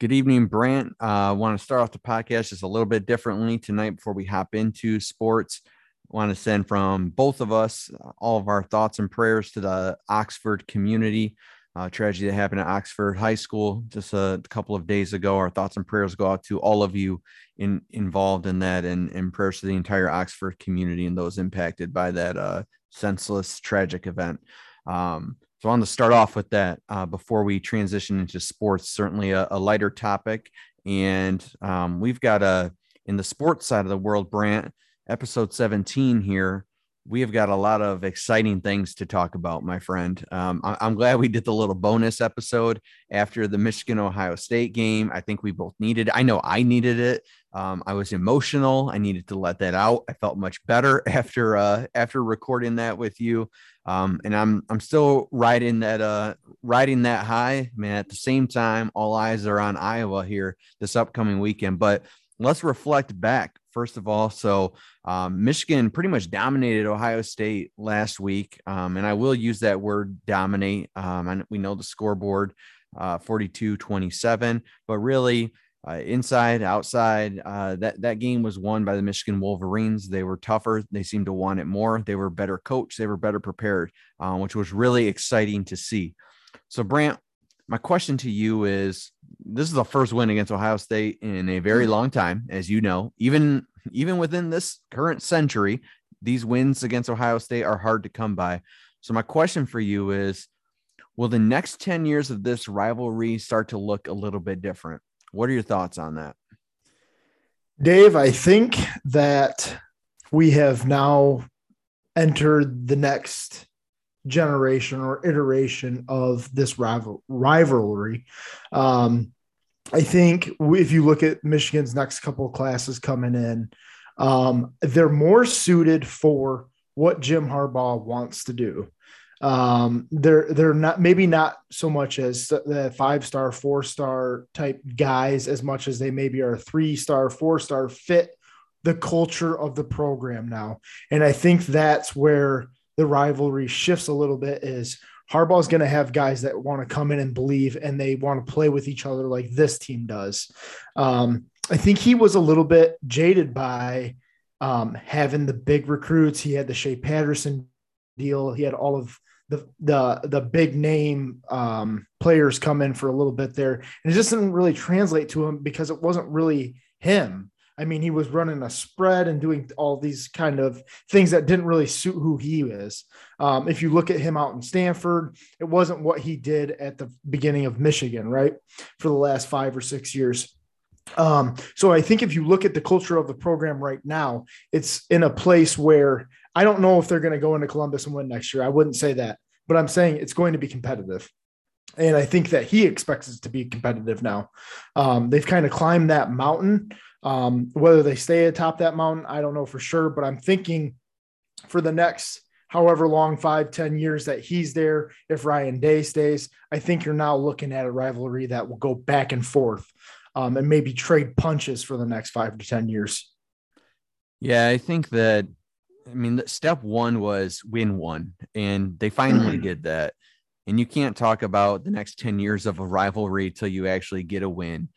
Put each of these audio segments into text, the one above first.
Good evening, Brant. I uh, want to start off the podcast just a little bit differently tonight before we hop into sports. I want to send from both of us all of our thoughts and prayers to the Oxford community. Uh, tragedy that happened at Oxford High School just a couple of days ago. Our thoughts and prayers go out to all of you in, involved in that, and, and prayers to the entire Oxford community and those impacted by that uh, senseless, tragic event. Um, so I want to start off with that uh, before we transition into sports. Certainly a, a lighter topic, and um, we've got a in the sports side of the world, Brant, episode 17 here we have got a lot of exciting things to talk about, my friend. Um, I- am glad we did the little bonus episode after the Michigan Ohio State game. I think we both needed. I know I needed it. Um, I was emotional. I needed to let that out. I felt much better after uh, after recording that with you. Um, and I'm I'm still riding that uh, riding that high, man. At the same time, all eyes are on Iowa here this upcoming weekend. But let's reflect back first of all. So um, Michigan pretty much dominated Ohio State last week, um, and I will use that word dominate. Um, we know the scoreboard, uh, 42-27, but really uh, inside, outside, uh, that that game was won by the Michigan Wolverines. They were tougher. They seemed to want it more. They were better coached. They were better prepared, uh, which was really exciting to see. So Brant, my question to you is this is the first win against Ohio State in a very mm. long time, as you know. Even even within this current century, these wins against Ohio State are hard to come by. So my question for you is will the next 10 years of this rivalry start to look a little bit different? What are your thoughts on that? Dave, I think that we have now entered the next generation or iteration of this rival rivalry. Um, I think if you look at Michigan's next couple of classes coming in, um, they're more suited for what Jim Harbaugh wants to do. Um, they're they're not maybe not so much as the five star, four star type guys as much as they maybe are three star, four star fit the culture of the program now. And I think that's where the rivalry shifts a little bit is Harbaugh's going to have guys that want to come in and believe and they want to play with each other like this team does. Um, I think he was a little bit jaded by um, having the big recruits. He had the Shea Patterson deal. He had all of the the the big name um, players come in for a little bit there, and it just didn't really translate to him because it wasn't really him. I mean, he was running a spread and doing all these kind of things that didn't really suit who he is. Um, if you look at him out in Stanford, it wasn't what he did at the beginning of Michigan, right? For the last five or six years. Um, so I think if you look at the culture of the program right now, it's in a place where I don't know if they're going to go into Columbus and win next year. I wouldn't say that, but I'm saying it's going to be competitive. And I think that he expects it to be competitive now. Um, they've kind of climbed that mountain. Um, whether they stay atop that mountain, I don't know for sure, but I'm thinking for the next however long, five, ten years that he's there, if Ryan Day stays, I think you're now looking at a rivalry that will go back and forth um, and maybe trade punches for the next five to 10 years. Yeah, I think that, I mean, step one was win one, and they finally did that. And you can't talk about the next 10 years of a rivalry till you actually get a win.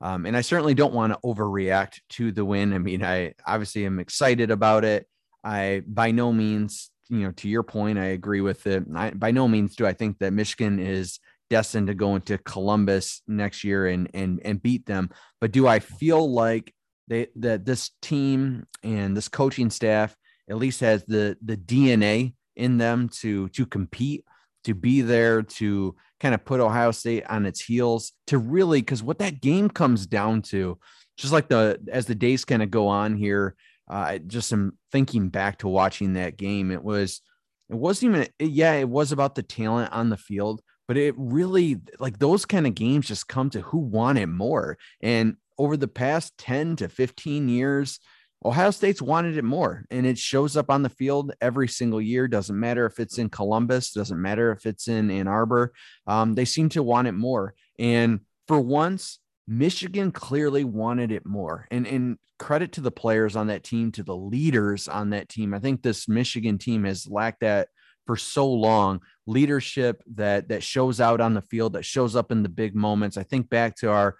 Um, and I certainly don't want to overreact to the win. I mean, I obviously am excited about it. I by no means, you know, to your point, I agree with it. I, by no means do I think that Michigan is destined to go into Columbus next year and and and beat them. But do I feel like they that this team and this coaching staff at least has the the DNA in them to to compete, to be there, to kind of put Ohio State on its heels to really because what that game comes down to, just like the as the days kind of go on here, uh, just am thinking back to watching that game. It was it wasn't even yeah, it was about the talent on the field, but it really like those kind of games just come to who wanted more. And over the past 10 to 15 years, Ohio State's wanted it more, and it shows up on the field every single year. Doesn't matter if it's in Columbus, doesn't matter if it's in Ann Arbor. Um, they seem to want it more. And for once, Michigan clearly wanted it more. And, and credit to the players on that team, to the leaders on that team. I think this Michigan team has lacked that for so long leadership that that shows out on the field that shows up in the big moments i think back to our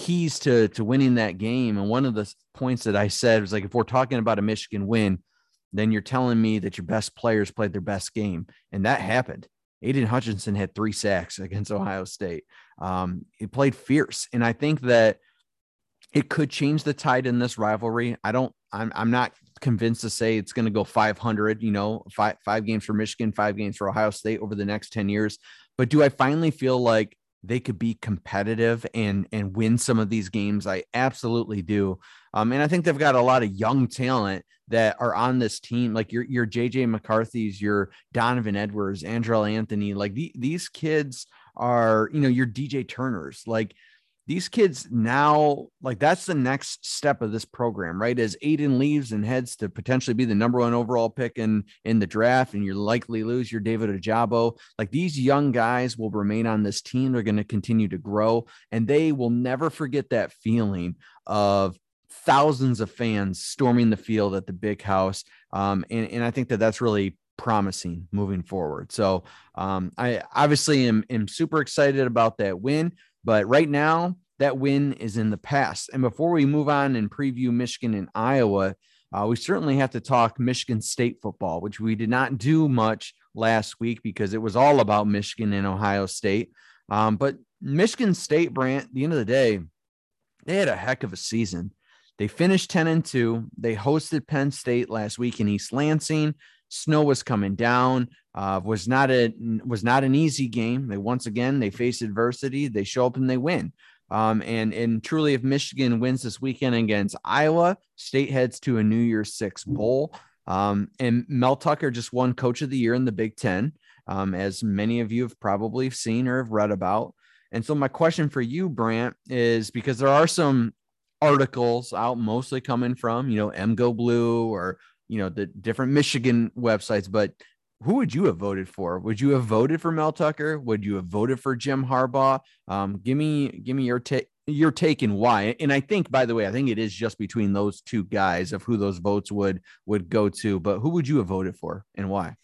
keys to to winning that game. And one of the points that I said was like, if we're talking about a Michigan win, then you're telling me that your best players played their best game, and that happened. Aidan Hutchinson had three sacks against Ohio State. Um, he played fierce, and I think that it could change the tide in this rivalry. I don't. I'm. I'm not convinced to say it's going to go 500. You know, five five games for Michigan, five games for Ohio State over the next 10 years. But do I finally feel like they could be competitive and and win some of these games? I absolutely do. Um, and I think they've got a lot of young talent that are on this team, like your your JJ McCarthy's, your Donovan Edwards, Andrel Anthony. Like the, these kids are, you know, your DJ Turners. Like these kids now, like that's the next step of this program, right? As Aidan leaves and heads to potentially be the number one overall pick in in the draft, and you're likely lose your David Ojabo. Like these young guys will remain on this team. They're going to continue to grow, and they will never forget that feeling of thousands of fans storming the field at the big house. Um, and, and I think that that's really promising moving forward. So um, I obviously am, am super excited about that win, but right now that win is in the past. And before we move on and preview Michigan and Iowa, uh, we certainly have to talk Michigan State football, which we did not do much last week because it was all about Michigan and Ohio State. Um, but Michigan State, Brant, the end of the day, they had a heck of a season. They finished 10 and 2. They hosted Penn State last week in East Lansing. Snow was coming down. Uh, was not a was not an easy game. They once again they face adversity. They show up and they win. Um, and and truly, if Michigan wins this weekend against Iowa, State heads to a New Year's Six bowl. Um, and Mel Tucker just won Coach of the Year in the Big Ten, um, as many of you have probably seen or have read about. And so, my question for you, Brant, is because there are some articles out mostly coming from, you know, MGoBlue or, you know, the different Michigan websites, but who would you have voted for? Would you have voted for Mel Tucker? Would you have voted for Jim Harbaugh? Um, give me, give me your take, your take and why. And I think, by the way, I think it is just between those two guys of who those votes would would go to. But who would you have voted for and why?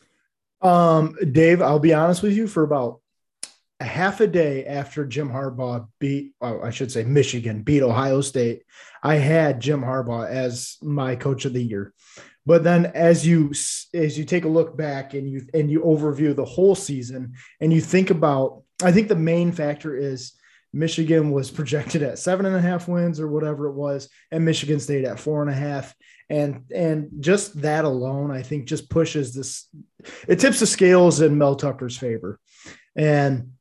Um, Dave, I'll be honest with you. For about a half a day after Jim Harbaugh beat, oh, I should say Michigan beat Ohio State, I had Jim Harbaugh as my coach of the year. But then as you as you take a look back and you and you overview the whole season and you think about, I think the main factor is Michigan was projected at seven and a half wins or whatever it was, and Michigan State at four and a half. And and just that alone, I think just pushes this, it tips the scales in Mel Tucker's favor. And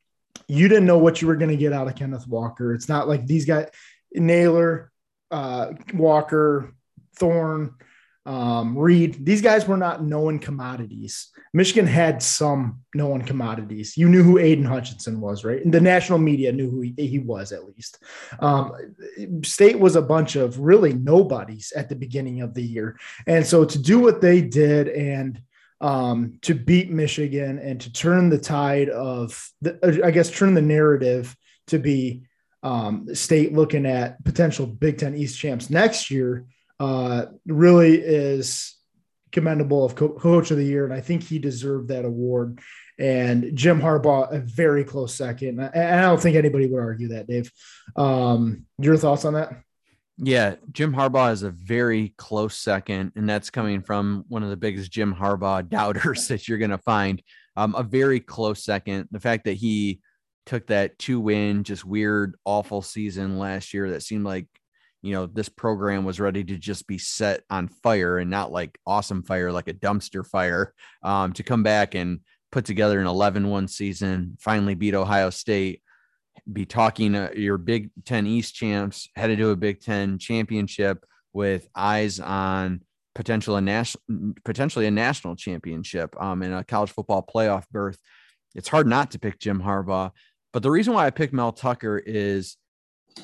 you didn't know what you were going to get out of Kenneth Walker. It's not like these guys, Nailor, uh, Walker, Thorne, um, Reed, these guys were not known commodities. Michigan had some known commodities. You knew who Aidan Hutchinson was, right? And the national media knew who he, he was at least. Um, State was a bunch of really nobodies at the beginning of the year. And so to do what they did and – um, to beat Michigan and to turn the tide of, the, I guess, turn the narrative to be um, state looking at potential Big Ten East champs next year uh, really is commendable of co- coach of the year. And I think he deserved that award. And Jim Harbaugh, a very close second. And I don't think anybody would argue that, Dave. Um, your thoughts on that? Yeah, Jim Harbaugh is a very close second, and that's coming from one of the biggest Jim Harbaugh doubters that you're going to find. Um, a very close second. The fact that he took that two win, just weird, awful season last year that seemed like, you know, this program was ready to just be set on fire and not like awesome fire, like a dumpster fire, um, to come back and put together an 11 1 season, finally beat Ohio State be talking your Big Ten East champs headed to a Big Ten championship with eyes on potential a national, potentially a national championship um, in a college football playoff berth. It's hard not to pick Jim Harbaugh, but the reason why I picked Mel Tucker is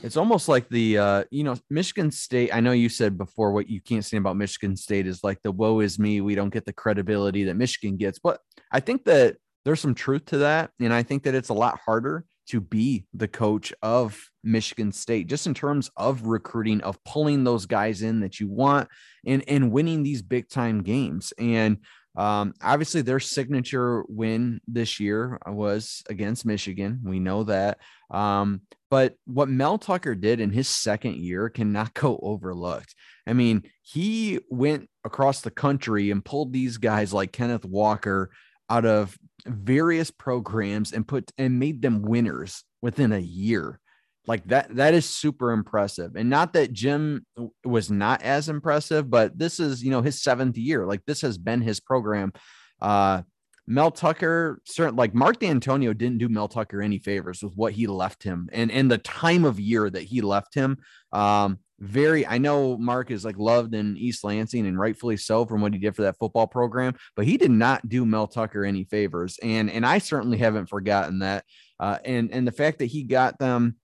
it's almost like the uh, you know Michigan State. I know you said before what you can't say about Michigan State is like the woe is me. We don't get the credibility that Michigan gets, but I think that there's some truth to that, and I think that it's a lot harder to be the coach of Michigan State, just in terms of recruiting, of pulling those guys in that you want and, and winning these big time games. And um, obviously, their signature win this year was against Michigan. We know that. Um, But what Mel Tucker did in his second year cannot go overlooked. I mean, he went across the country and pulled these guys like Kenneth Walker out of various programs and put and made them winners within a year. Like that, that is super impressive. And not that Jim was not as impressive, but this is, you know, his seventh year. Like this has been his program. Uh, Mel Tucker, certain like Mark Dantonio didn't do Mel Tucker any favors with what he left him and and the time of year that he left him. Um, very, I know Mark is like loved in East Lansing and rightfully so from what he did for that football program, but he did not do Mel Tucker any favors, and and I certainly haven't forgotten that. Uh, and and the fact that he got them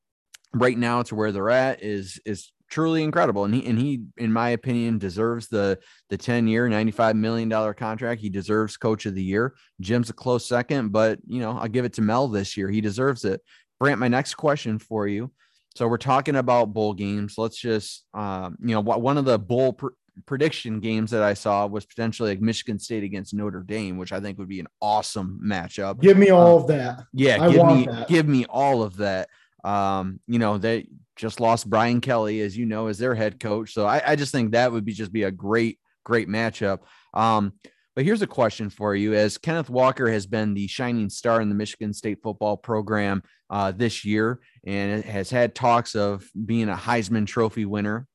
right now to where they're at is is truly incredible. And he and he, in my opinion, deserves the the 10 year, 95 million dollar contract. He deserves coach of the year. Jim's a close second, but you know, I'll give it to Mel this year. He deserves it. Brant, my next question for you. So we're talking about bowl games. Let's just um, you know, one of the bowl pr- prediction games that I saw was potentially like Michigan State against Notre Dame, which I think would be an awesome matchup. Give me all um, of that. Yeah, I give me that. give me all of that. Um, you know, they just lost Brian Kelly, as you know, as their head coach. So I, I just think that would be just be a great, great matchup. Um, but here's a question for you: As Kenneth Walker has been the shining star in the Michigan State football program uh, this year, and has had talks of being a Heisman Trophy winner.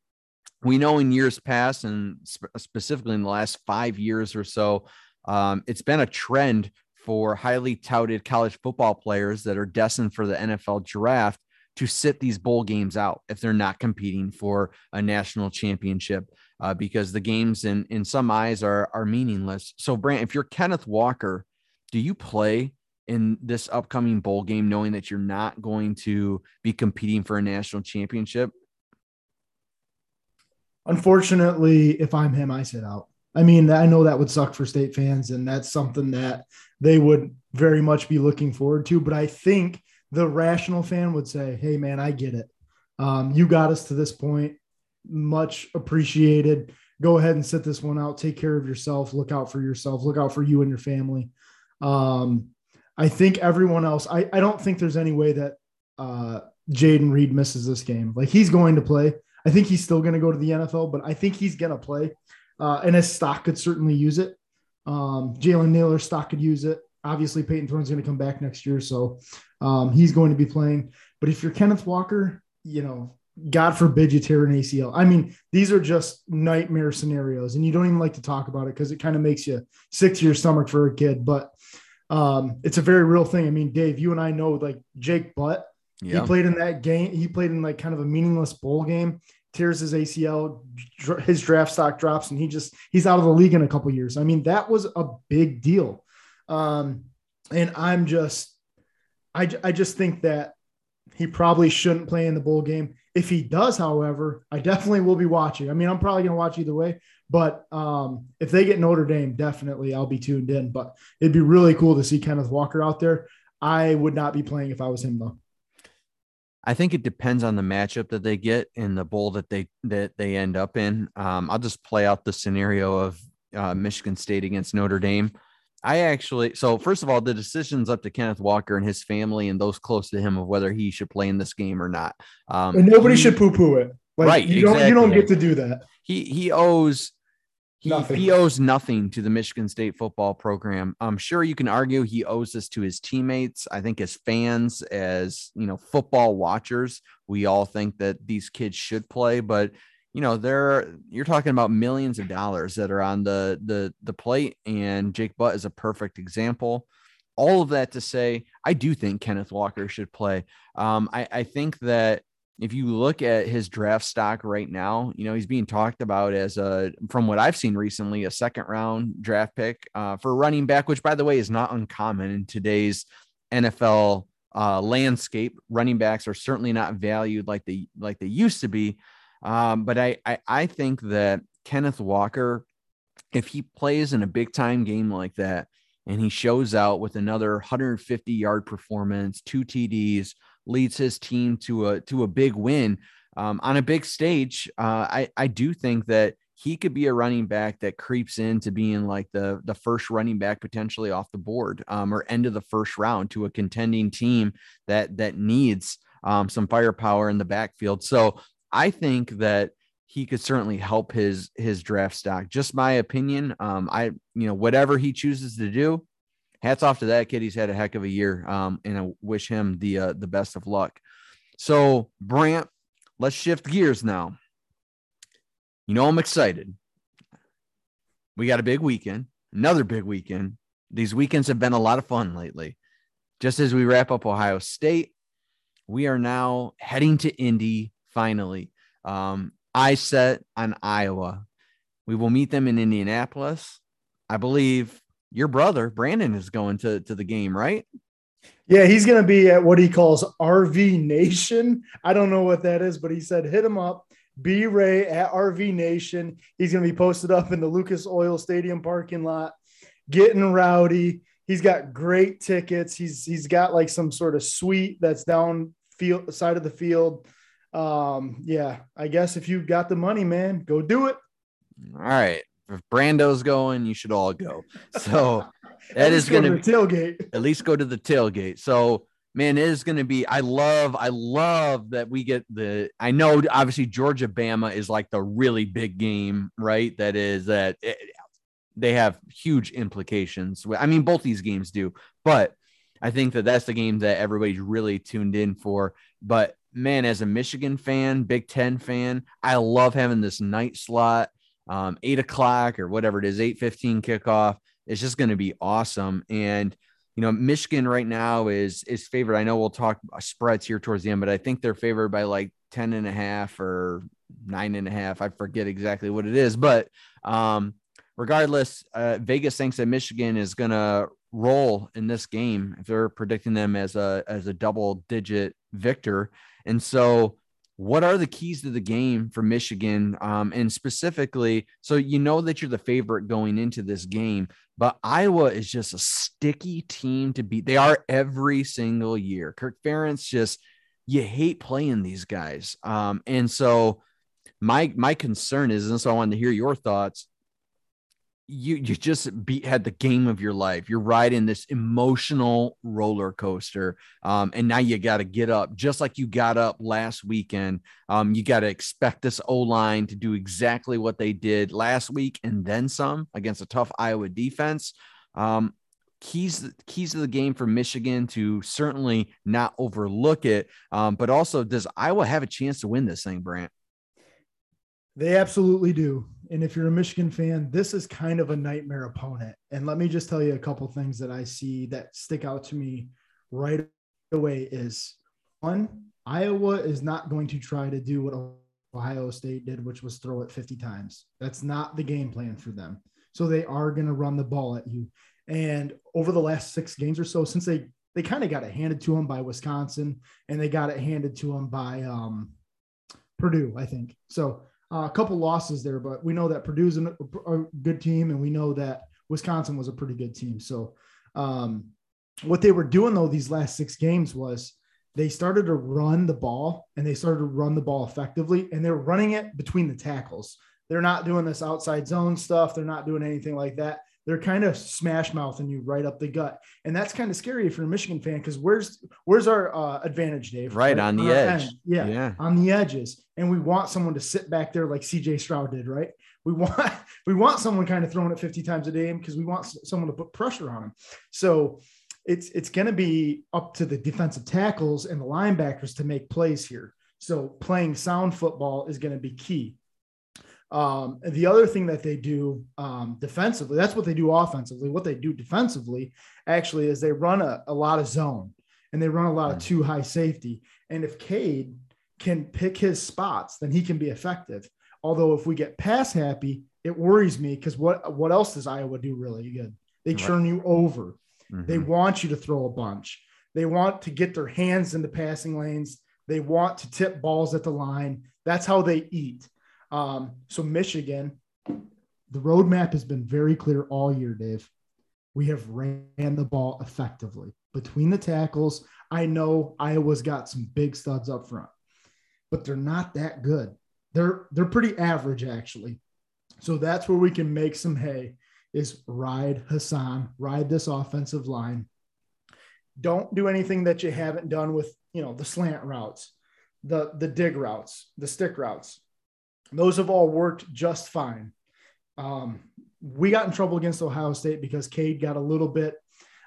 We know in years past, and sp- specifically in the last five years or so, um, it's been a trend for highly touted college football players that are destined for the NFL draft to sit these bowl games out if they're not competing for a national championship uh, because the games in in some eyes are are meaningless. So Brant, if you're Kenneth Walker, do you play in this upcoming bowl game knowing that you're not going to be competing for a national championship? Unfortunately, if I'm him, I sit out. I mean, I know that would suck for state fans, and that's something that they would very much be looking forward to. But I think the rational fan would say, "Hey, man, I get it. Um, you got us to this point. Much appreciated. Go ahead and sit this one out. Take care of yourself. Look out for yourself. Look out for you and your family." Um, I think everyone else. I, I don't think there's any way that uh, Jayden Reed misses this game. Like he's going to play. I think he's still going to go to the NFL, but I think he's going to play. Uh, and his stock could certainly use it. Um, Jalen Nailor's stock could use it. Obviously, Payton Thorne's going to come back next year, so um, he's going to be playing. But if you're Kenneth Walker, you know, God forbid you tear an ACL. I mean, these are just nightmare scenarios, and you don't even like to talk about it because it kind of makes you sick to your stomach for a kid. But um, it's a very real thing. I mean, Dave, you and I know like Jake Butt. Yeah. He played in that game. He played in like kind of a meaningless bowl game, tears his ACL, his draft stock drops, and he just he's out of the league in a couple years. I mean, that was a big deal. Um, and I'm just, I, I just think that he probably shouldn't play in the bowl game. If he does, however, I definitely will be watching. I mean, I'm probably going to watch either way, but um, if they get Notre Dame, definitely I'll be tuned in. But it'd be really cool to see Kenneth Walker out there. I would not be playing if I was him, though. I think it depends on the matchup that they get in the bowl that they that they end up in. Um, I'll just play out the scenario of uh, Michigan State against Notre Dame. I actually, so first of all, the decision's up to Kenneth Walker and his family and those close to him of whether he should play in this game or not. Um, and nobody he, should poo poo it. Like, right. You exactly. don't, you don't get to do that. He, he owes, he, nothing. he owes nothing to the Michigan State football program. I'm sure you can argue he owes this to his teammates. I think as fans, as you know, football watchers, we all think that these kids should play, but you know there you're talking about millions of dollars that are on the the the plate and Jake Butt is a perfect example. All of that to say I do think Kenneth Walker should play. Um I I think that if you look at his draft stock right now you know he's being talked about as a from what I've seen recently a second round draft pick uh, for running back which by the way is not uncommon in today's NFL uh, landscape. Running backs are certainly not valued like they like they used to be um, but I, I, I think that Kenneth Walker, if he plays in a big time game like that, and he shows out with another 150 yard performance, two TDs, leads his team to a to a big win um, on a big stage. Uh, I I do think that he could be a running back that creeps into being like the the first running back potentially off the board um, or end of the first round to a contending team that that needs um, some firepower in the backfield. So I think that he could certainly help his his draft stock. Just my opinion. Um, I you know whatever he chooses to do, hats off to that kid. He's had a heck of a year, um, and I wish him the uh, the best of luck. So Brant, let's shift gears now. You know I'm excited. We got a big weekend, another big weekend. These weekends have been a lot of fun lately. Just as we wrap up Ohio State, we are now heading to Indy finally. Um, I set on Iowa. We will meet them in Indianapolis. I believe your brother Brandon is going to to the game, right? Yeah, he's going to be at what he calls RV Nation. I don't know what that is, but he said hit him up. B Ray at RV Nation. He's going to be posted up in the Lucas Oil Stadium parking lot, getting rowdy. He's got great tickets. He's he's got like some sort of suite that's down field side of the field. Um, yeah, I guess if you got the money, man, go do it. All right. If Brando's going, you should all go. So that is going to be tailgate. At least go to the tailgate. So man, it is going to be. I love, I love that we get the. I know, obviously, Georgia Bama is like the really big game, right? That is that it, they have huge implications. I mean, both these games do, but I think that that's the game that everybody's really tuned in for. But man, as a Michigan fan, Big Ten fan, I love having this night slot, um, eight o'clock or whatever it is, eight fifteen kickoff. It's just going to be awesome. And you know, Michigan right now is is favored. I know we'll talk spreads here towards the end, but I think they're favored by like 10 and a half or nine and a half. I forget exactly what it is, but um, regardless, uh, Vegas thinks that Michigan is going to roll in this game if they're predicting them as a as a double digit victor. And so, what are the keys to the game for Michigan? Um, and specifically, so you know that you're the favorite going into this game, but Iowa is just a sticky team to beat. They are every single year. Kirk Ferentz just you hate playing these guys. Um, and so my my concern is, and so I wanted to hear your thoughts you you just be had the game of your life. You're riding this emotional roller coaster, um, and now you got to get up just like you got up last weekend. Um, you got to expect this O line to do exactly what they did last week and then some against a tough Iowa defense. Um, keys keys of the game for Michigan to certainly not overlook it, um, but also does Iowa have a chance to win this thing, Brant? They absolutely do. And if you're a Michigan fan, this is kind of a nightmare opponent. And let me just tell you a couple things that I see that stick out to me right away is one, Iowa is not going to try to do what Ohio State did, which was throw it 50 times. That's not the game plan for them. So they are going to run the ball at you. And over the last six games or so, since they they kind of got it handed to them by Wisconsin and they got it handed to them by um, Purdue, I think. So uh, a couple losses there, but we know that Purdue's a, a, good team, and we know that Wisconsin was a pretty good team. So, um, what they were doing though these last six games was they started to run the ball, and they started to run the ball effectively, and they're running it between the tackles. They're not doing this outside zone stuff. They're not doing anything like that they're kind of smash mouthing you right up the gut, and that's kind of scary if you're a Michigan fan because where's where's our uh, advantage, Dave? Right, right on the edge, yeah, yeah, on the edges, and we want someone to sit back there like C.J. Stroud did, right? We want we want someone kind of throwing it 50 times a day because we want someone to put pressure on them. So it's it's going to be up to the defensive tackles and the linebackers to make plays here. So playing sound football is going to be key. Um, the other thing that they do um, defensively, that's what they do offensively. What they do defensively actually is they run a, a lot of zone and they run a lot of mm. two high safety. And if Cade can pick his spots, then he can be effective. Although if we get pass happy, it worries me because what what else does Iowa do really good? They churn you over. Mm-hmm. They want you to throw a bunch. They want to get their hands in the passing lanes. They want to tip balls at the line. That's how they eat. Um, so Michigan, the roadmap has been very clear all year, Dave. We have ran the ball effectively between the tackles. I know Iowa's got some big studs up front, but they're not that good. They're they're pretty average actually. So that's where we can make some hay is ride Hassan, ride this offensive line. Don't do anything that you haven't done with you know, the slant routes, the the dig routes, the stick routes. Those have all worked just fine. Um, we got in trouble against Ohio State because Cade got a little bit.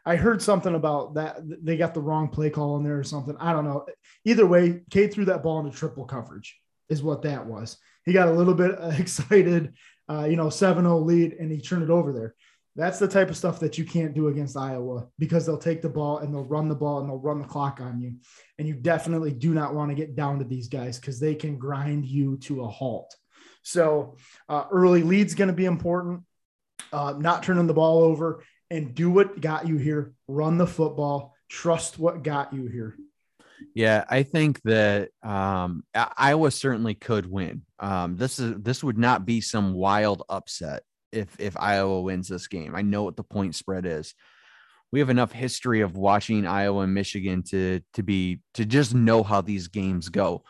I heard something about that. They got the wrong play call in there or something. I don't know. Either way, Cade threw that ball into triple coverage, is what that was. He got a little bit excited, uh, you know, 7 0 lead, and he turned it over there. That's the type of stuff that you can't do against Iowa because they'll take the ball and they'll run the ball and they'll run the clock on you. And you definitely do not want to get down to these guys because they can grind you to a halt. So uh, early lead's going to be important. Uh, not turning the ball over and do what got you here. Run the football. Trust what got you here. Yeah, I think that um, Iowa certainly could win. Um, this is this would not be some wild upset if if Iowa wins this game. I know what the point spread is. We have enough history of watching Iowa and Michigan to to be to just know how these games go.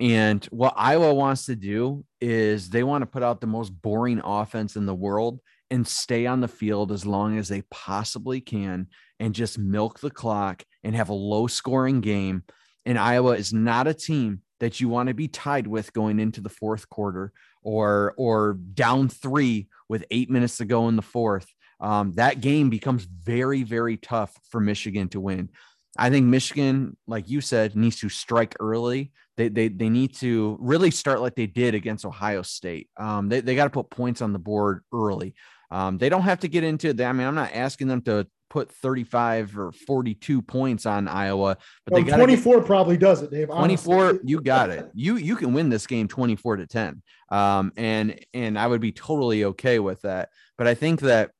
And what Iowa wants to do is they want to put out the most boring offense in the world and stay on the field as long as they possibly can and just milk the clock and have a low scoring game. And Iowa is not a team that you want to be tied with going into the fourth quarter or or down three with eight minutes to go in the fourth. Um, that game becomes very very tough for Michigan to win. I think Michigan, like you said, needs to strike early. They they, they need to really start like they did against Ohio State. Um, they they got to put points on the board early. Um, they don't have to get into that. I mean, I'm not asking them to put 35 or 42 points on Iowa, but well, they got 24 get, probably does it, Dave. 24, honestly. you got it. You you can win this game 24 to 10. Um, and and I would be totally okay with that. But I think that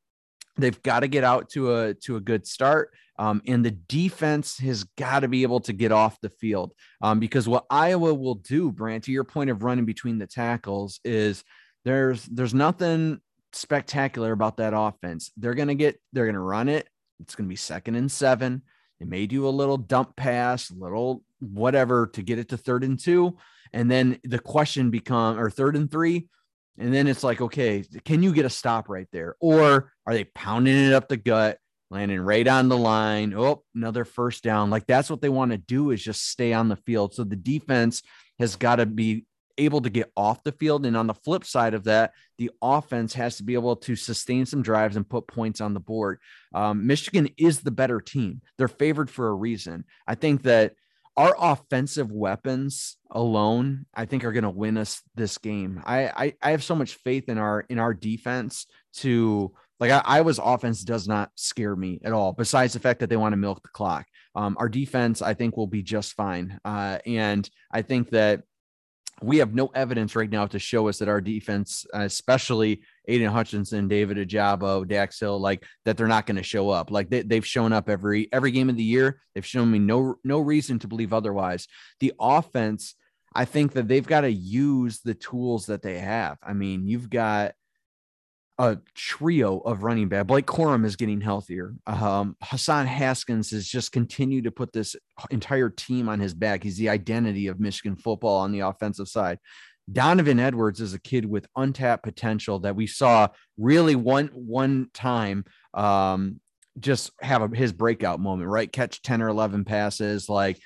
they've got to get out to a to a good start. Um, and the defense has got to be able to get off the field um, because what Iowa will do, Brant, to your point of running between the tackles, is there's there's nothing spectacular about that offense. They're gonna get they're gonna run it it's going to be second and seven. They may do a little dump pass, little whatever to get it to third and two. And then the question become or third and three. And then it's like, okay, can you get a stop right there? Or are they pounding it up the gut, landing right on the line? Oh, another first down. Like that's what they want to do is just stay on the field. So the defense has got to be able to get off the field. And on the flip side of that, the offense has to be able to sustain some drives and put points on the board. Um, Michigan is the better team. They're favored for a reason. I think that our offensive weapons alone, I think, are going to win us this game. I, I, I have so much faith in our in our defense to like I, Iowa's offense does not scare me at all. Besides the fact that they want to milk the clock, um, our defense I think will be just fine. Uh, and I think that we have no evidence right now to show us that our defense, especially Aidan Hutchinson, David Ojabo, Dax Hill, like that they're not going to show up. Like they, they've shown up every every game of the year. They've shown me no no reason to believe otherwise. The offense, I think that they've got to use the tools that they have. I mean, you've got a trio of running back. Blake Corum is getting healthier. Um, Hassan Haskins has just continued to put this entire team on his back. He's the identity of Michigan football on the offensive side. Donovan Edwards is a kid with untapped potential that we saw really one one time um, just have a, his breakout moment, right? Catch 10 or 11 passes like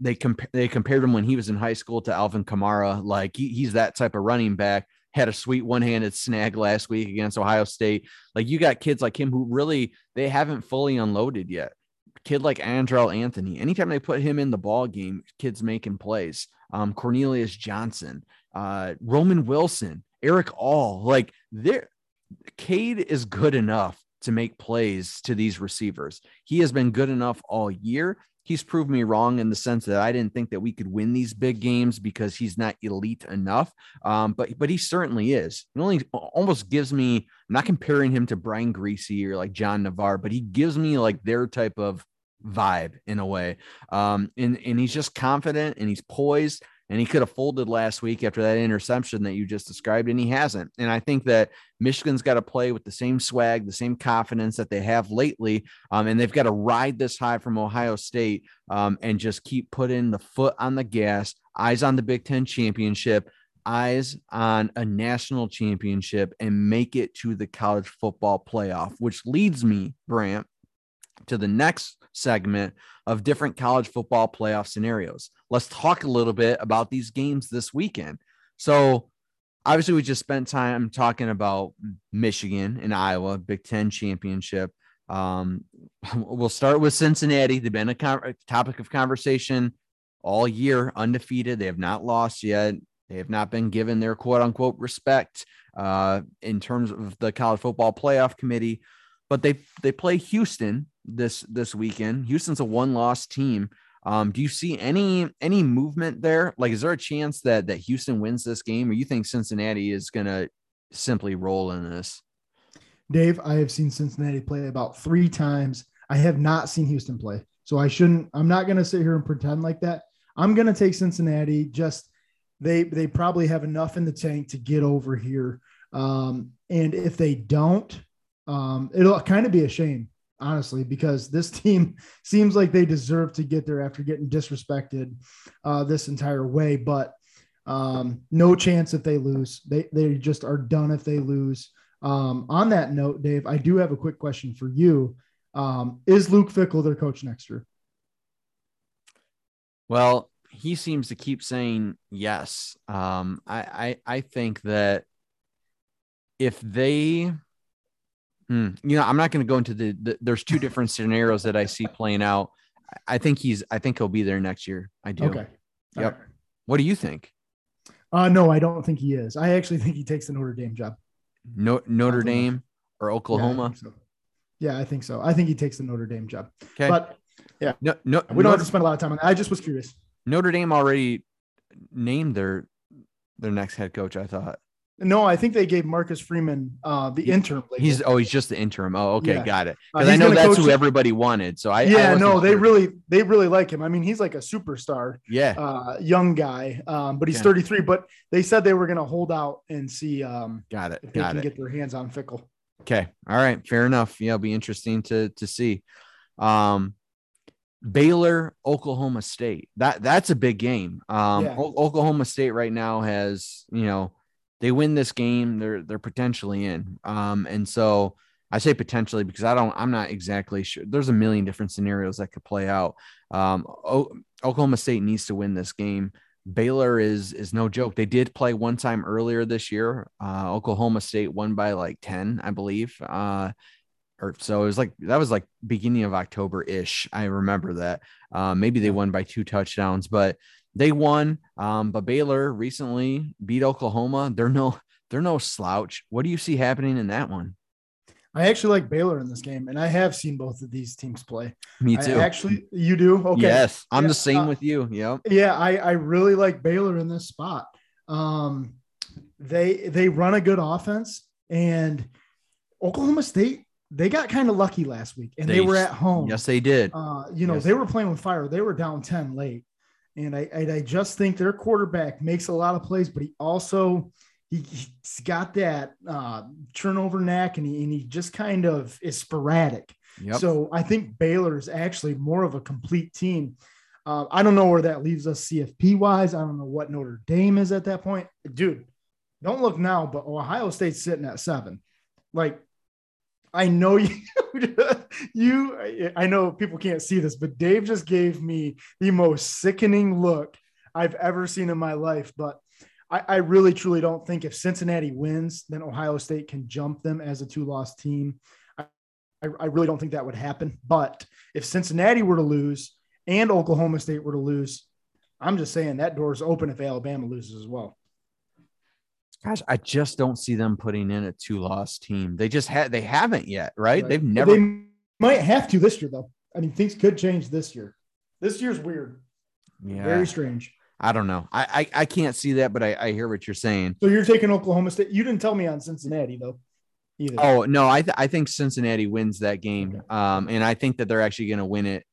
they comp- they compared him when he was in high school to Alvin Kamara. Like he, he's that type of running back had a sweet one-handed snag last week against Ohio State. Like you got kids like him who really they haven't fully unloaded yet. Kid like Andrel Anthony, anytime they put him in the ball game, kids making plays. Um, Cornelius Johnson, uh, Roman Wilson, Erick All, like there, Cade is good enough to make plays to these receivers. He has been good enough all year he's proved me wrong in the sense that I didn't think that we could win these big games because he's not elite enough. Um, but but he certainly is. It only almost gives me. I'm not comparing him to Brian Griese or like John Navarre, but he gives me like their type of vibe in a way. Um, and and he's just confident and he's poised and he could have folded last week after that interception that you just described, and he hasn't. And I think that Michigan's got to play with the same swag, the same confidence that they have lately, um, and they've got to ride this high from Ohio State um, and just keep putting the foot on the gas, eyes on the Big Ten championship, eyes on a national championship, and make it to the college football playoff. Which leads me, Brant, to the next segment of different college football playoff scenarios. Let's talk a little bit about these games this weekend. So, obviously, we just spent time talking about Michigan and Iowa, Big Ten championship. Um, we'll start with Cincinnati. They've been a, con- topic of conversation all year, undefeated. They have not lost yet. They have not been given their quote unquote respect uh, in terms of the college football playoff committee. But they they play Houston this this weekend. Houston's a one loss team. Um, do you see any any movement there? Like, is there a chance that that Houston wins this game, or you think Cincinnati is gonna simply roll in this? Dave, I have seen Cincinnati play about three times. I have not seen Houston play, so I shouldn't. I'm not going to sit here and pretend like that. I'm going to take Cincinnati. Just they they probably have enough in the tank to get over here. Um, and if they don't, um, it'll kind of be a shame, honestly, because this team seems like they deserve to get there after getting disrespected uh, this entire way. But um, no chance if they lose. They they just are done if they lose. Um, on that note, Dave, I do have a quick question for you. Um, is Luke Fickell their coach next year? Well, he seems to keep saying yes. Um, I, I, I think that if they, hmm, you know, I'm not going to go into the, the, There's two different scenarios that I see playing out. I think he's. I think he'll be there next year. I do. Okay. Yep. Right. What do you think? Uh, no, I don't think he is. I actually think he takes the Notre Dame job. No, Notre Dame or Oklahoma? Yeah I, so. yeah, I think so. I think he takes the Notre Dame job. Okay. But yeah, no, no, we don't have to spend a lot of time on that. I just was curious. Notre Dame already named their their next head coach. I thought. No, I think they gave Marcus Freeman uh, the interim. Label. He's oh, he's just the interim. Oh, okay, yeah. got it. Because uh, I know that's who everybody wanted. So I yeah, I no, they really they really like him. I mean, he's like a superstar. Yeah, uh, young guy, um, but he's yeah. 33. But they said they were going to hold out and see. Um, got it. If they got can it. get their hands on Fickell. Okay, all right, fair enough. Yeah, it'll be interesting to to see. Um, Baylor, Oklahoma State. That that's a big game. Um, yeah. o- Oklahoma State right now has, you know, they win this game, they're they're potentially in. Um, and so I say potentially because I don't, I'm not exactly sure. There's a million different scenarios that could play out. Um, o- Oklahoma State needs to win this game. Baylor is is no joke. They did play one time earlier this year. Uh, Oklahoma State won by like 10, I believe. Uh, or so it was like that was like beginning of October ish. I remember that. Um, maybe they won by two touchdowns, but they won. Um, but Baylor recently beat Oklahoma. They're no they're no slouch. What do you see happening in that one? I actually like Baylor in this game, and I have seen both of these teams play. Me too. I actually, you do? Okay. Yes, I'm yeah, the same uh, with you. Yep. Yeah, I I really like Baylor in this spot. Um, they they run a good offense, and Oklahoma State they got kind of lucky last week and they, they, were at home. Yes, they did. Uh, you know, yes. they were playing with fire. They were down 10 late. And I, I, I just think their quarterback makes a lot of plays, but he also he, has got that uh, turnover knack and he, and he just kind of is sporadic. Yep. So I think Baylor is actually more of a complete team. Uh, I don't know where that leaves us CFP wise. I don't know what Notre Dame is at that point. Dude, don't look now, but Ohio State's sitting at seven. Like I know you, you, I know people can't see this, but Dave just gave me the most sickening look I've ever seen in my life. But I, I really, truly don't think if Cincinnati wins, then Ohio State can jump them as a two loss team. I, I really don't think that would happen. But if Cincinnati were to lose and Oklahoma State were to lose, I'm just saying that door is open if Alabama loses as well. Gosh, I just don't see them putting in a two loss team. They just had they haven't yet, right? right. They've never they might have to this year though. I mean, things could change this year. This year's weird. Yeah. Very strange. I don't know. I I, I can't see that, but I, I hear what you're saying. So you're taking Oklahoma State. You didn't tell me on Cincinnati though. Either. Oh no, I th- I think Cincinnati wins that game. Okay. Um, and I think that they're actually going to win it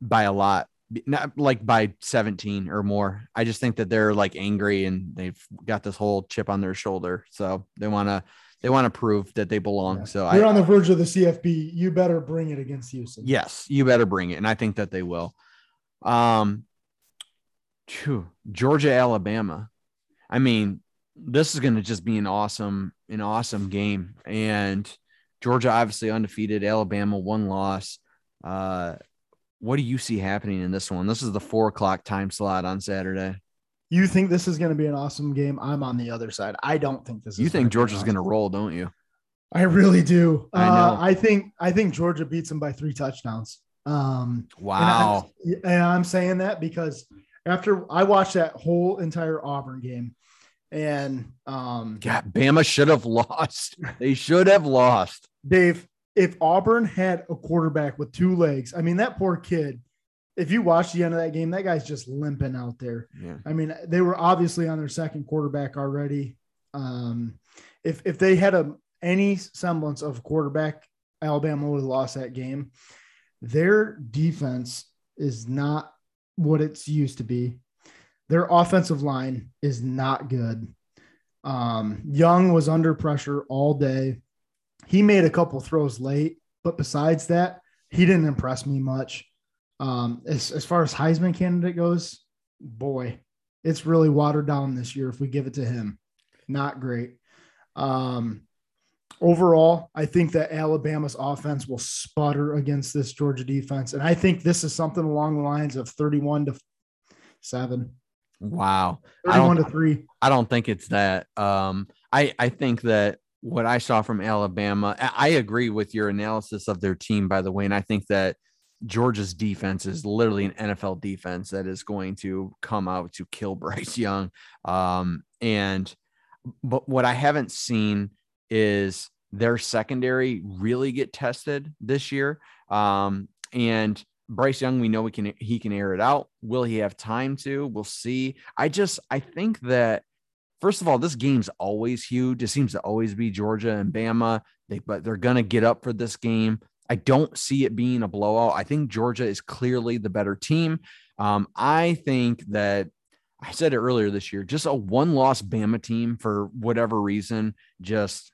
by a lot not like by 17 or more. I just think that they're like angry and they've got this whole chip on their shoulder. So they want to they want to prove that they belong. Yeah. So you're I, on the verge of the CFP. You better bring it against Houston. Yes, you better bring it, and I think that they will. Um, phew, Georgia, Alabama. I mean, this is going to just be an awesome, an awesome game. And Georgia obviously undefeated. Alabama one loss. Uh, what do you see happening in this one? This is the four o'clock time slot on Saturday. You think this is going to be an awesome game? I'm on the other side. I don't think this. You is think gonna be Georgia's going to roll, don't you? I really do. I Uh, know. I think. I think Georgia beats them by three touchdowns. Um, and Wow. I'm, and I'm saying that because after I watched that whole entire Auburn game, and um, God, Bama should have lost. They should have lost. Dave, if Auburn had a quarterback with two legs, I mean, that poor kid, if you watch the end of that game, that guy's just limping out there. Yeah. I mean, they were obviously on their second quarterback already. Um, if if they had a any semblance of quarterback, Alabama would have lost that game. Their defense is not what it's used to be. Their offensive line is not good. Um, Young was under pressure all day. He made a couple throws late, but besides that, he didn't impress me much. Um, as, as far as Heisman candidate goes, boy, it's really watered down this year if we give it to him. Not great. Um, overall, I think that Alabama's offense will sputter against this Georgia defense. And I think this is something along the lines of 31 to 7, Wow. I 31 don't- to 3. I don't think it's that. Um, I I think that what I saw from Alabama, I, agree with your analysis of their team, by the way, and I think that Georgia's defense is literally an NFL defense that is going to come out to kill Bryce Young. Um, and but what I haven't seen is their secondary really get tested this year. Um, and Bryce Young, we know we can he can air it out. Will he have time to? We'll see. I just I think that first of all, this game's always huge. It seems to always be Georgia and Bama. They but they're gonna get up for this game. I don't see it being a blowout. I think Georgia is clearly the better team. Um, I think that I said it earlier this year, just a one-loss Bama team for whatever reason, just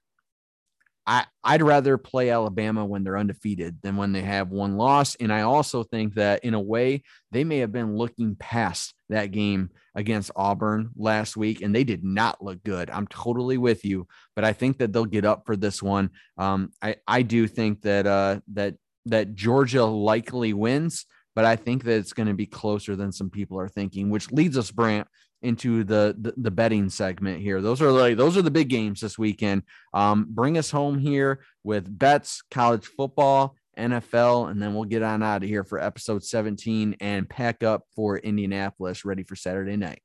I, I'd rather play Alabama when they're undefeated than when they have one loss. And I also think that in a way, they may have been looking past that game against Auburn last week, and they did not look good. I'm totally with you, but I think that they'll get up for this one. Um, I, I do think that uh, that that Georgia likely wins, but I think that it's going to be closer than some people are thinking, which leads us, Brant, into the, the the betting segment here. Those are like those are the big games this weekend. Um, bring us home here with bets, college football, NFL, and then we'll get on out of here for episode 17 and pack up for Indianapolis, ready for Saturday night.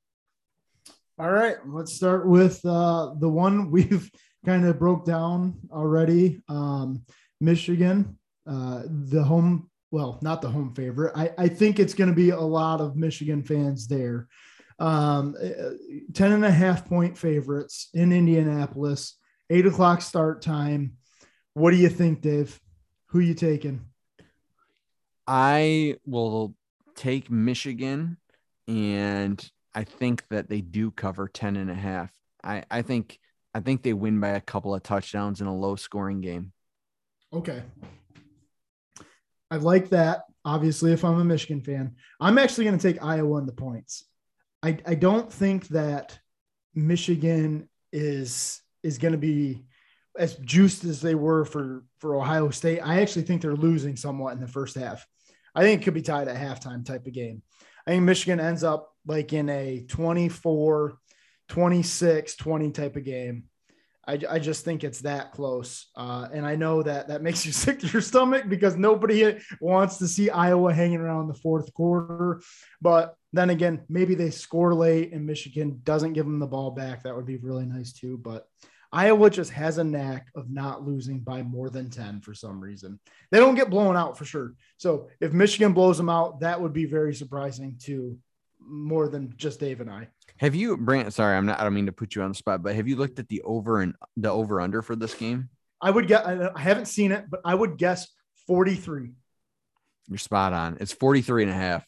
All right, let's start with uh, the one we've kind of broke down already. Um, Michigan, uh, the home, well, not the home favorite. I, I think it's going to be a lot of Michigan fans there. Um, uh, 10 and a half point favorites in Indianapolis, eight o'clock start time. What do you think, Dave? Who you taking? I will take Michigan, and I think that they do cover 10 and a half. I, I think I think they win by a couple of touchdowns in a low scoring game. Okay. I like that. Obviously, if I'm a Michigan fan, I'm actually going to take Iowa in the points. I, I don't think that Michigan is is going to be as juiced as they were for for Ohio State. I actually think they're losing somewhat in the first half. I think it could be tied at halftime type of game. I think Michigan ends up like in a 24, 26, 20 type of game. I, I just think it's that close. Uh, and I know that that makes you sick to your stomach because nobody wants to see Iowa hanging around the fourth quarter. But then again, maybe they score late and Michigan doesn't give them the ball back. That would be really nice too. But Iowa just has a knack of not losing by more than 10 for some reason. They don't get blown out for sure. So if Michigan blows them out, that would be very surprising to more than just Dave and I. Have you, Brant? Sorry, I'm not. I don't mean to put you on the spot, but have you looked at the over and the over under for this game? I would get, I haven't seen it, but I would guess 43. You're spot on. It's 43 and a half.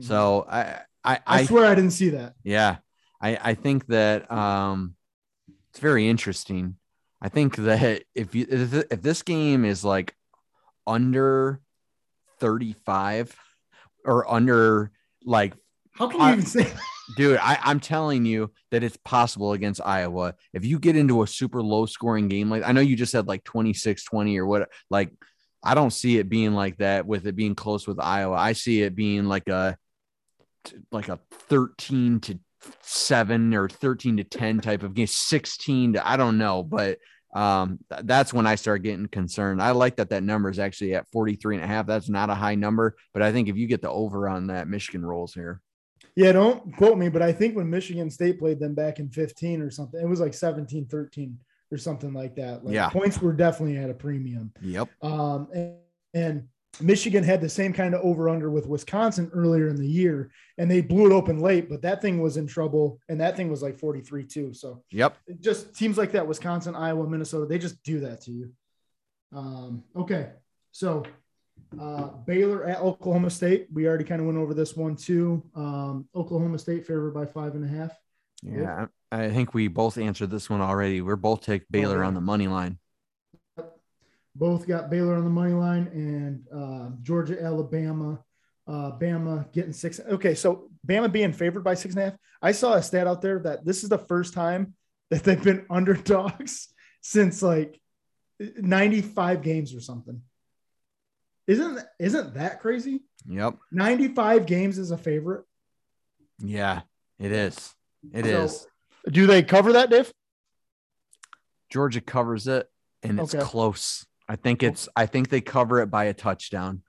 So I, I, I, I, swear I didn't see that. yeah, I, I think that um, it's very interesting. I think that if you if, if this game is like under 35 or under like How can you I- even say that? Dude, I, I'm telling you that it's possible against Iowa. If you get into a super low scoring game, like I know you just said like 26 20 or what, like I don't see it being like that with it being close with Iowa. I see it being like a like a 13 to 7 or 13 to 10 type of game, 16 to I don't know, but um, that's when I start getting concerned. I like that that number is actually at 43 and a half. That's not a high number, but I think if you get the over on that, Michigan rolls here. Yeah, don't quote me, but I think when Michigan State played them back in 15 or something, it was like 17 13 or something like that. Like yeah. Points were definitely at a premium. Yep. Um, and, and Michigan had the same kind of over under with Wisconsin earlier in the year, and they blew it open late, but that thing was in trouble, and that thing was like 43 too. So, yep, it just seems like that Wisconsin, Iowa, Minnesota, they just do that to you. Um, okay, so uh, Baylor at Oklahoma State, we already kind of went over this one too. Um, Oklahoma State favored by five and a half. Yeah, I think we both answered this one already. We're both take Baylor oh, yeah. on the money line. Both got Baylor on the money line and uh, Georgia, Alabama. Uh, Bama getting six. Okay, so Bama being favored by six and a half. I saw a stat out there that this is the first time that they've been underdogs since like 95 games or something. Isn't isn't that crazy? Yep. 95 games is a favorite. Yeah, it is. It so, is. Do they cover that, Dave? Georgia covers it and it's okay. close. I think it's I think they cover it by a touchdown.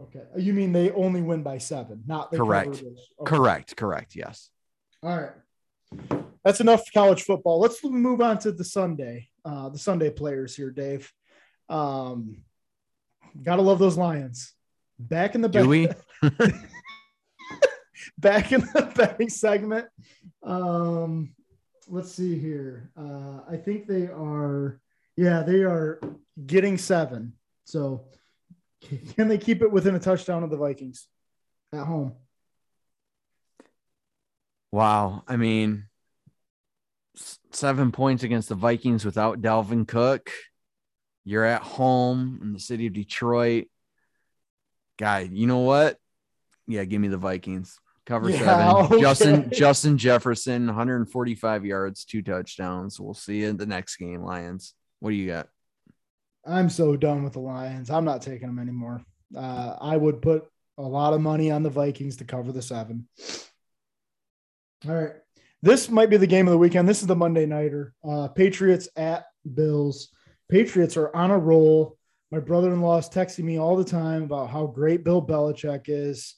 Okay. You mean they only win by seven, not correct. Okay. Correct. Correct. Yes. All right. That's enough college football. Let's move on to the Sunday. Uh, the Sunday players here, Dave. Um, gotta love those Lions. Back in the Do we? back in the betting segment. Um, let's see here. Uh, I think they are yeah, they are getting seven. So can they keep it within a touchdown of the Vikings at home? Wow. I mean, seven points against the Vikings without Dalvin Cook. You're at home in the city of Detroit. Guy, you know what? Yeah, give me the Vikings. Cover yeah, seven. Okay. Justin Justin Jefferson, 145 yards, two touchdowns. We'll see you in the next game, Lions. What do you got? I'm so done with the Lions. I'm not taking them anymore. Uh, I would put a lot of money on the Vikings to cover the seven. All right. This might be the game of the weekend. This is the Monday Nighter. Uh, Patriots at Bills. Patriots are on a roll. My brother in law is texting me all the time about how great Bill Belichick is.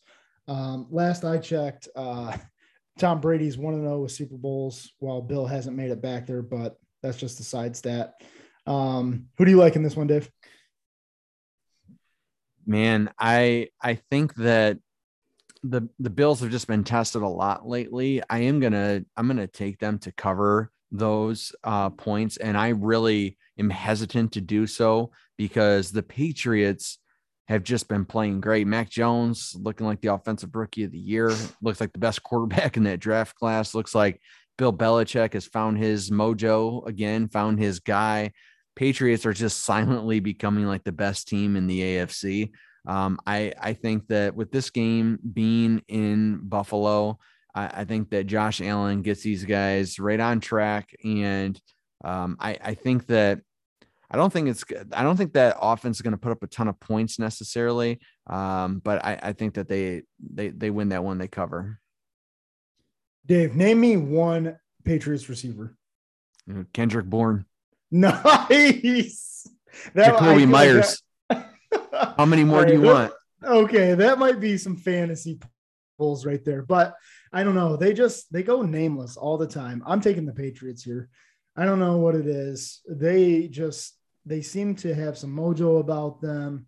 Um, last I checked, uh, Tom Brady's 1 0 with Super Bowls while Bill hasn't made it back there, but that's just a side stat. Um, who do you like in this one, Dave? Man, I I think that the the Bills have just been tested a lot lately. I am gonna I'm gonna take them to cover those uh, points, and I really am hesitant to do so because the Patriots have just been playing great. Mac Jones looking like the offensive rookie of the year, looks like the best quarterback in that draft class. Looks like Bill Belichick has found his mojo again, found his guy. Patriots are just silently becoming like the best team in the AFC. Um, I I think that with this game being in Buffalo, I, I, think that Josh Allen gets these guys right on track, and um, I I think that I don't think it's I don't think that offense is going to put up a ton of points necessarily, um, but I, I think that they they they win that one they cover. Dave, name me one Patriots receiver. Kendrick Bourne. Nice. That, Jakobi Meyers. Like How many more right, do you want? Okay, that might be some fantasy pulls right there, but I don't know. They just they go nameless all the time. I'm taking the Patriots here. I don't know what it is. They just they seem to have some mojo about them.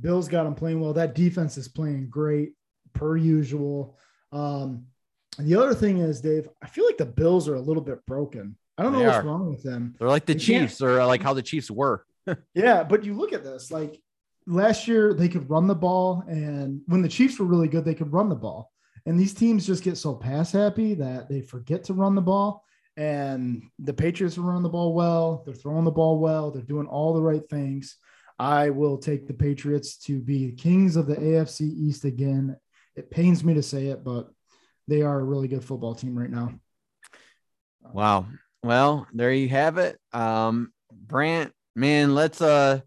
Bill's got them playing well. That defense is playing great per usual. Um, the other thing is, Dave, I feel like the Bills are a little bit broken. I don't know what's are. wrong with them. They're like the they Chiefs, or like how the Chiefs were. yeah, but you look at this. Like last year, they could run the ball, and when the Chiefs were really good, they could run the ball. And these teams just get so pass happy that they forget to run the ball. And the Patriots are running the ball well. They're throwing the ball well. They're doing all the right things. I will take the Patriots to be kings of the AFC East again. It pains me to say it, but they are a really good football team right now. Wow. Well, there you have it. Um, Brant, man, let's uh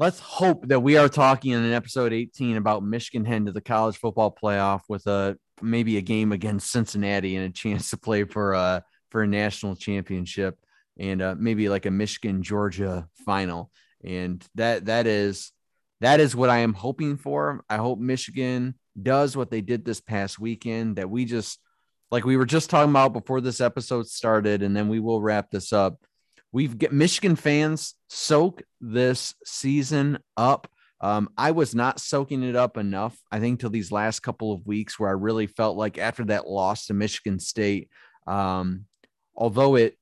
let's hope that we are talking in an episode 18 about Michigan heading to the college football playoff with a maybe a game against Cincinnati and a chance to play for a for a national championship and uh, maybe like a Michigan Georgia final. And that that is that is what I am hoping for. I hope Michigan does what they did this past weekend. That we just like we were just talking about before this episode started, and then we will wrap this up. We've get Michigan fans soak this season up. Um, I was not soaking it up enough, I think, till these last couple of weeks where I really felt like after that loss to Michigan State, um, although it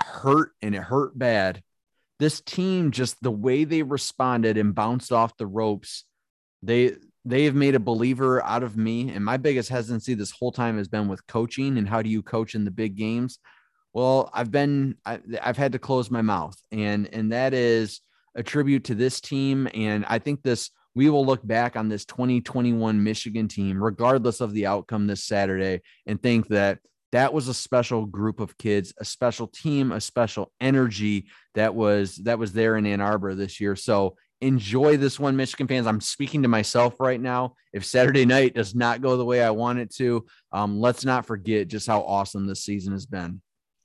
hurt and it hurt bad, this team just the way they responded and bounced off the ropes, they they have made a believer out of me. And my biggest hesitancy this whole time has been with coaching and how do you coach in the big games? Well, I've been I, I've had to close my mouth, and and that is a tribute to this team. And I think this we will look back on this 2021 Michigan team, regardless of the outcome this Saturday, and think that that was a special group of kids, a special team, a special energy that was that was there in Ann Arbor this year. So enjoy this one, Michigan fans. I'm speaking to myself right now. If Saturday night does not go the way I want it to, um, let's not forget just how awesome this season has been.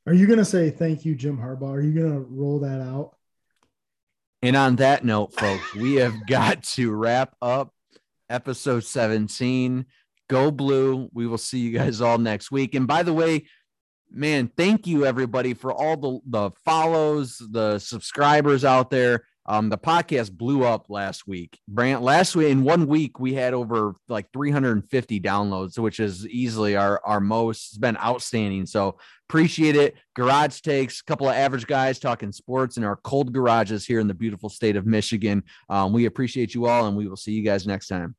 Are you gonna say thank you, Jim Harbaugh? Are you gonna roll that out? And on that note, folks, we have got to wrap up episode 17. Go blue. We will see you guys all next week. And by the way, man, thank you everybody for all the, the follows, the subscribers out there. Um, the podcast blew up last week. Brant, last week in one week we had over like 350 downloads, which is easily our our most. It's been outstanding. So appreciate it. Garage takes a couple of average guys talking sports in our cold garages here in the beautiful state of Michigan. Um, we appreciate you all, and we will see you guys next time.